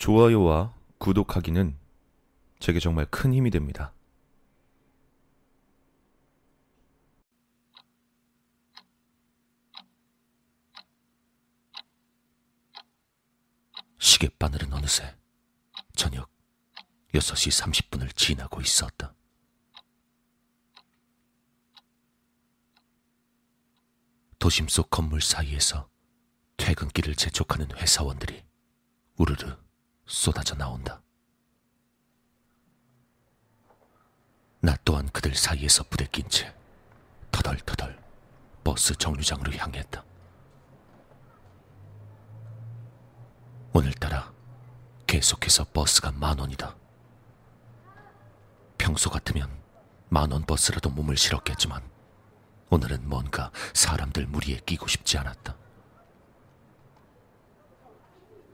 좋아요와 구독하기는 제게 정말 큰 힘이 됩니다. 시계바늘은 어느새 저녁 6시 30분을 지나고 있었다. 도심 속 건물 사이에서 퇴근길을 재촉하는 회사원들이 우르르 쏟아져 나온다. 나 또한 그들 사이에서 부대낀 채 터덜터덜 버스 정류장으로 향했다. 오늘따라 계속해서 버스가 만 원이다. 평소 같으면 만 원 버스라도 몸을 실었겠지만 오늘은 뭔가 사람들 무리에 끼고 싶지 않았다.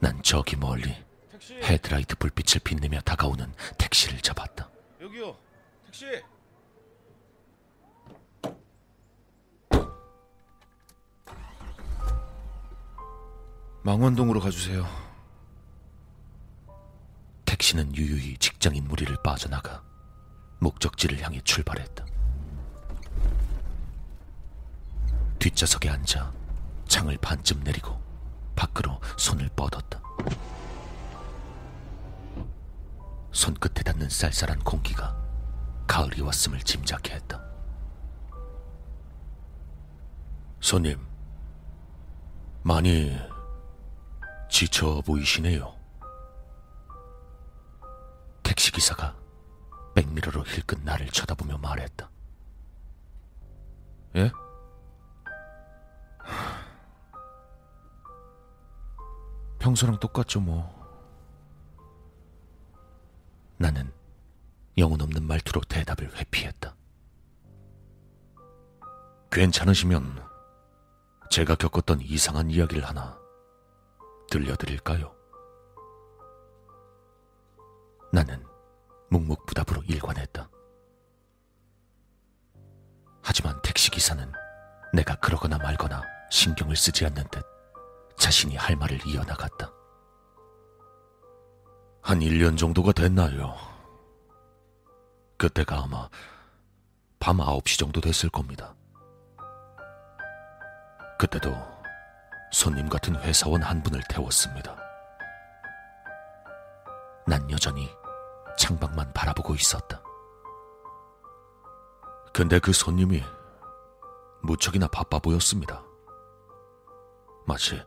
난 저기 멀리 헤드라이트 불빛을 빛내며 다가오는 택시를 잡았다. 여기요, 택시. 망원동으로 가주세요. 택시는 유유히 직장인 무리를 빠져나가 목적지를 향해 출발했다. 뒷좌석에 앉아 창을 반쯤 내리고 밖으로 손을 뻗었다. 손끝에 닿는 쌀쌀한 공기가 가을이 왔음을 짐작해 했다. 손님, 많이 지쳐 보이시네요. 택시기사가 백미러로 힐끗 나를 쳐다보며 말했다. 예? 평소랑 똑같죠, 뭐. 영혼 없는 말투로 대답을 회피했다. 괜찮으시면 제가 겪었던 이상한 이야기를 하나 들려드릴까요? 나는 묵묵부답으로 일관했다. 하지만 택시기사는 내가 그러거나 말거나 신경을 쓰지 않는 듯 자신이 할 말을 이어나갔다. 한 1년 정도가 됐나요? 그때가 아마 밤 9시 정도 됐을 겁니다. 그때도 손님 같은 회사원 한 분을 태웠습니다. 난 여전히 창밖만 바라보고 있었다. 근데 그 손님이 무척이나 바빠 보였습니다. 마치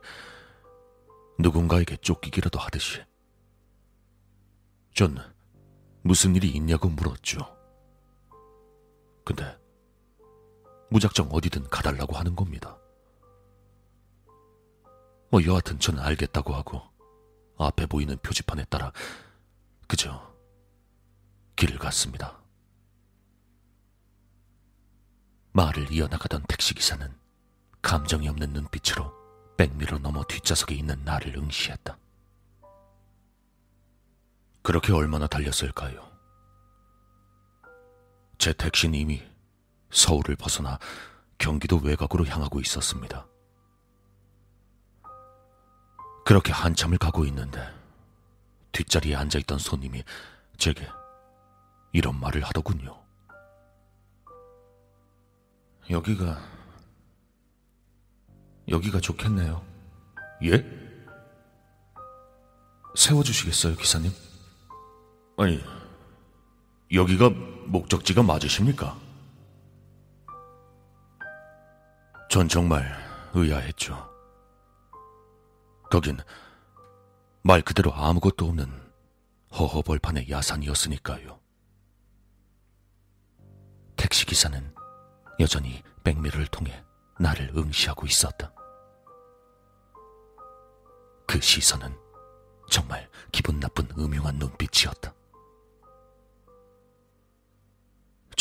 누군가에게 쫓기기라도 하듯이. 전 무슨 일이 있냐고 물었죠. 근데 무작정 어디든 가달라고 하는 겁니다. 뭐 여하튼 저는 알겠다고 하고 앞에 보이는 표지판에 따라 그저 길을 갔습니다. 말을 이어나가던 택시기사는 감정이 없는 눈빛으로 백미러 넘어 뒷좌석에 있는 나를 응시했다. 그렇게 얼마나 달렸을까요? 제 택시는 이미 서울을 벗어나 경기도 외곽으로 향하고 있었습니다. 그렇게 한참을 가고 있는데 뒷자리에 앉아있던 손님이 제게 이런 말을 하더군요. 여기가 여기가 좋겠네요. 예? 세워주시겠어요, 기사님? 아니, 여기가 목적지가 맞으십니까? 전 정말 의아했죠. 거긴 말 그대로 아무것도 없는 허허벌판의 야산이었으니까요. 택시기사는 여전히 백미를 통해 나를 응시하고 있었다. 그 시선은 정말 기분 나쁜 음흉한 눈빛이었다.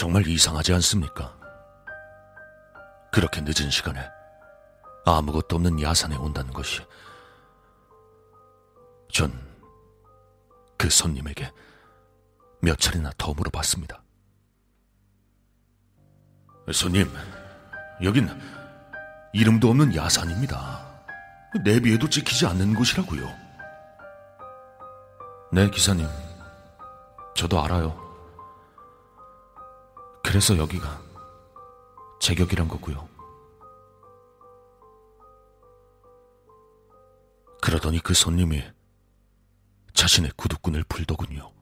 정말 이상하지 않습니까? 그렇게 늦은 시간에 아무것도 없는 야산에 온다는 것이 전 그 손님에게 몇 차례나 더 물어봤습니다. 손님, 여긴 이름도 없는 야산입니다. 내비에도 찍히지 않는 곳이라고요. 네, 기사님. 저도 알아요. 그래서 여기가 제격이란 거고요. 그러더니 그 손님이 자신의 구두끈을 풀더군요.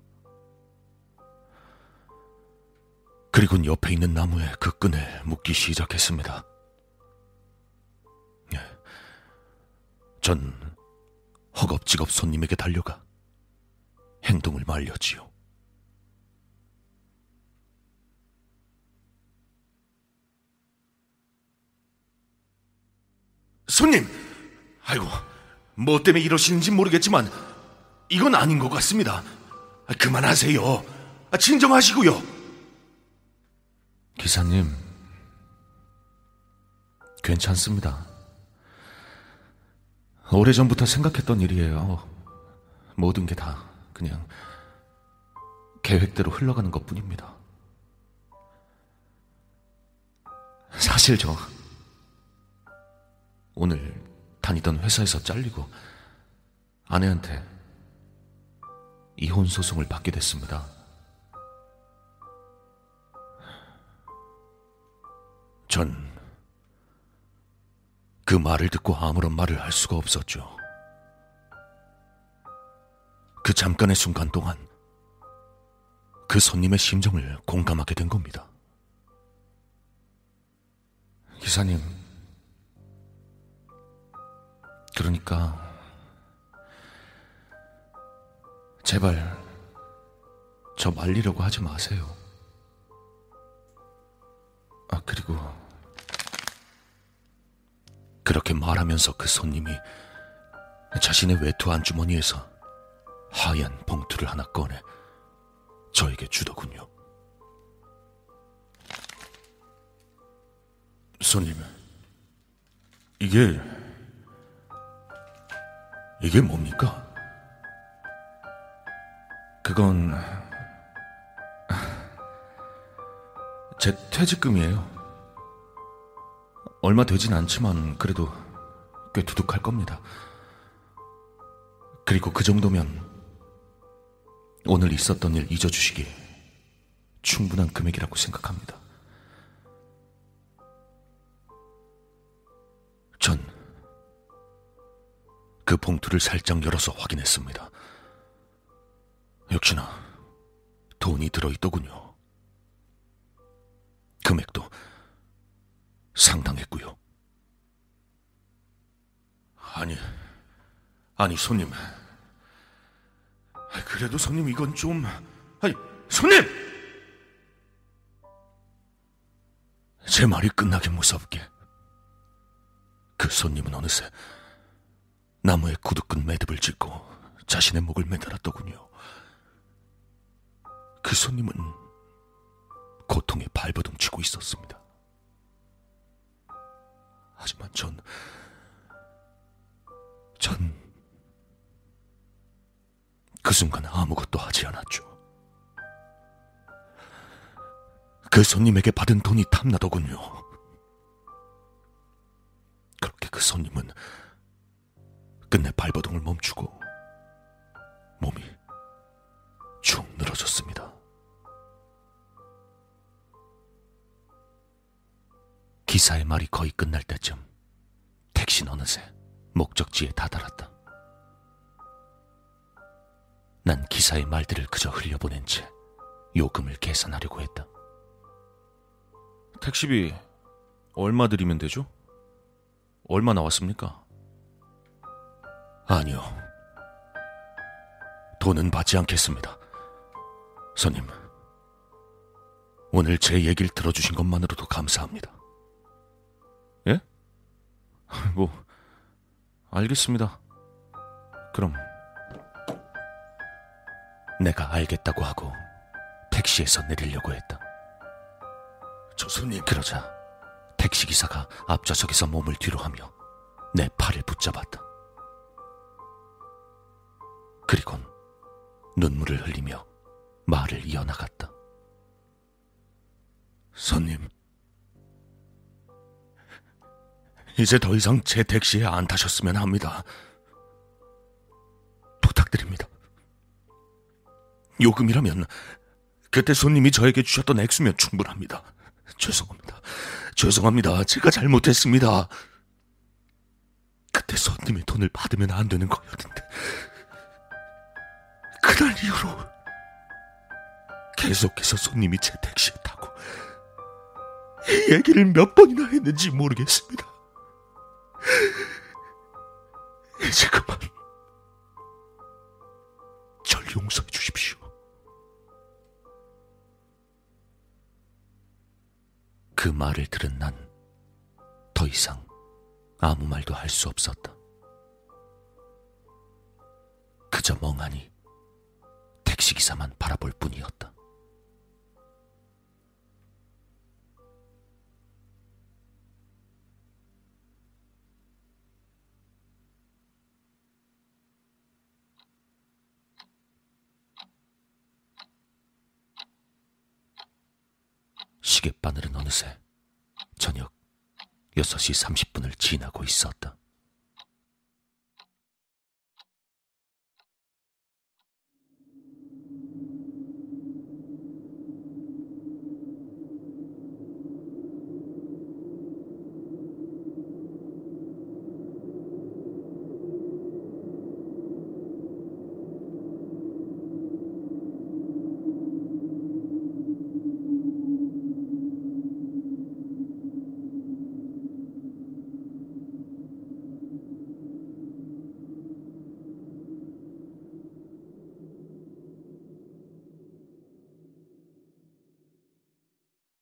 그리고 옆에 있는 나무에 그 끈을 묶기 시작했습니다. 예. 전 허겁지겁 손님에게 달려가 행동을 말렸지요. 손님! 아이고, 뭐 때문에 이러시는지 모르겠지만, 이건 아닌 것 같습니다. 그만하세요. 진정하시고요. 기사님, 괜찮습니다. 오래전부터 생각했던 일이에요. 모든 게 다 그냥 계획대로 흘러가는 것 뿐입니다. 사실 저 오늘 다니던 회사에서 잘리고 아내한테 이혼 소송을 받게 됐습니다. 전 그 말을 듣고 아무런 말을 할 수가 없었죠. 그 잠깐의 순간 동안 그 손님의 심정을 공감하게 된 겁니다. 기사님, 그러니까 제발 저 말리려고 하지 마세요. 아, 그리고 그렇게 말하면서 그 손님이 자신의 외투 안주머니에서 하얀 봉투를 하나 꺼내 저에게 주더군요. 손님, 이게, 이게 뭡니까? 그건, 제 퇴직금이에요. 얼마 되진 않지만 그래도 꽤 두둑할 겁니다. 그리고 그 정도면 오늘 있었던 일 잊어주시기 충분한 금액이라고 생각합니다. 그 봉투를 살짝 열어서 확인했습니다. 역시나 돈이 들어있더군요. 금액도 상당했고요. 아니, 아니 손님. 그래도 손님 이건 좀... 아니, 손님! 제 말이 끝나기 무섭게 그 손님은 어느새 나무에 구두끈 매듭을 짓고 자신의 목을 매달았더군요. 그 손님은 고통에 발버둥 치고 있었습니다. 하지만 전, 전, 그 순간 아무것도 하지 않았죠. 그 손님에게 받은 돈이 탐나더군요. 그렇게 그 손님은 끝내 발버둥을 멈추고 몸이 축 늘어졌습니다. 기사의 말이 거의 끝날 때쯤 택시는 어느새 목적지에 다다랐다. 난 기사의 말들을 그저 흘려보낸 채 요금을 계산하려고 했다. 택시비 얼마 드리면 되죠? 얼마 나왔습니까? 아니요. 돈은 받지 않겠습니다. 손님, 오늘 제 얘기를 들어주신 것만으로도 감사합니다. 예? 뭐, 알겠습니다. 그럼. 내가 알겠다고 하고 택시에서 내리려고 했다. 저 손님, 그러자 택시기사가 앞좌석에서 몸을 뒤로 하며 내 팔을 붙잡았다. 그리곤 눈물을 흘리며 말을 이어나갔다. 손님, 이제 더 이상 제 택시에 안 타셨으면 합니다. 부탁드립니다. 요금이라면 그때 손님이 저에게 주셨던 액수면 충분합니다. 죄송합니다. 죄송합니다. 제가 잘못했습니다. 그때 손님의 돈을 받으면 안 되는 거였는데 그날 이후로 계속해서 손님이 제 택시에 타고 이 얘기를 몇 번이나 했는지 모르겠습니다. 이제 그만 절 용서해 주십시오. 그 말을 들은 난 더 이상 아무 말도 할 수 없었다. 그저 멍하니 기사만 바라볼 뿐이었다. 시계바늘은 어느새 저녁 6시 30분을 지나고 있었다.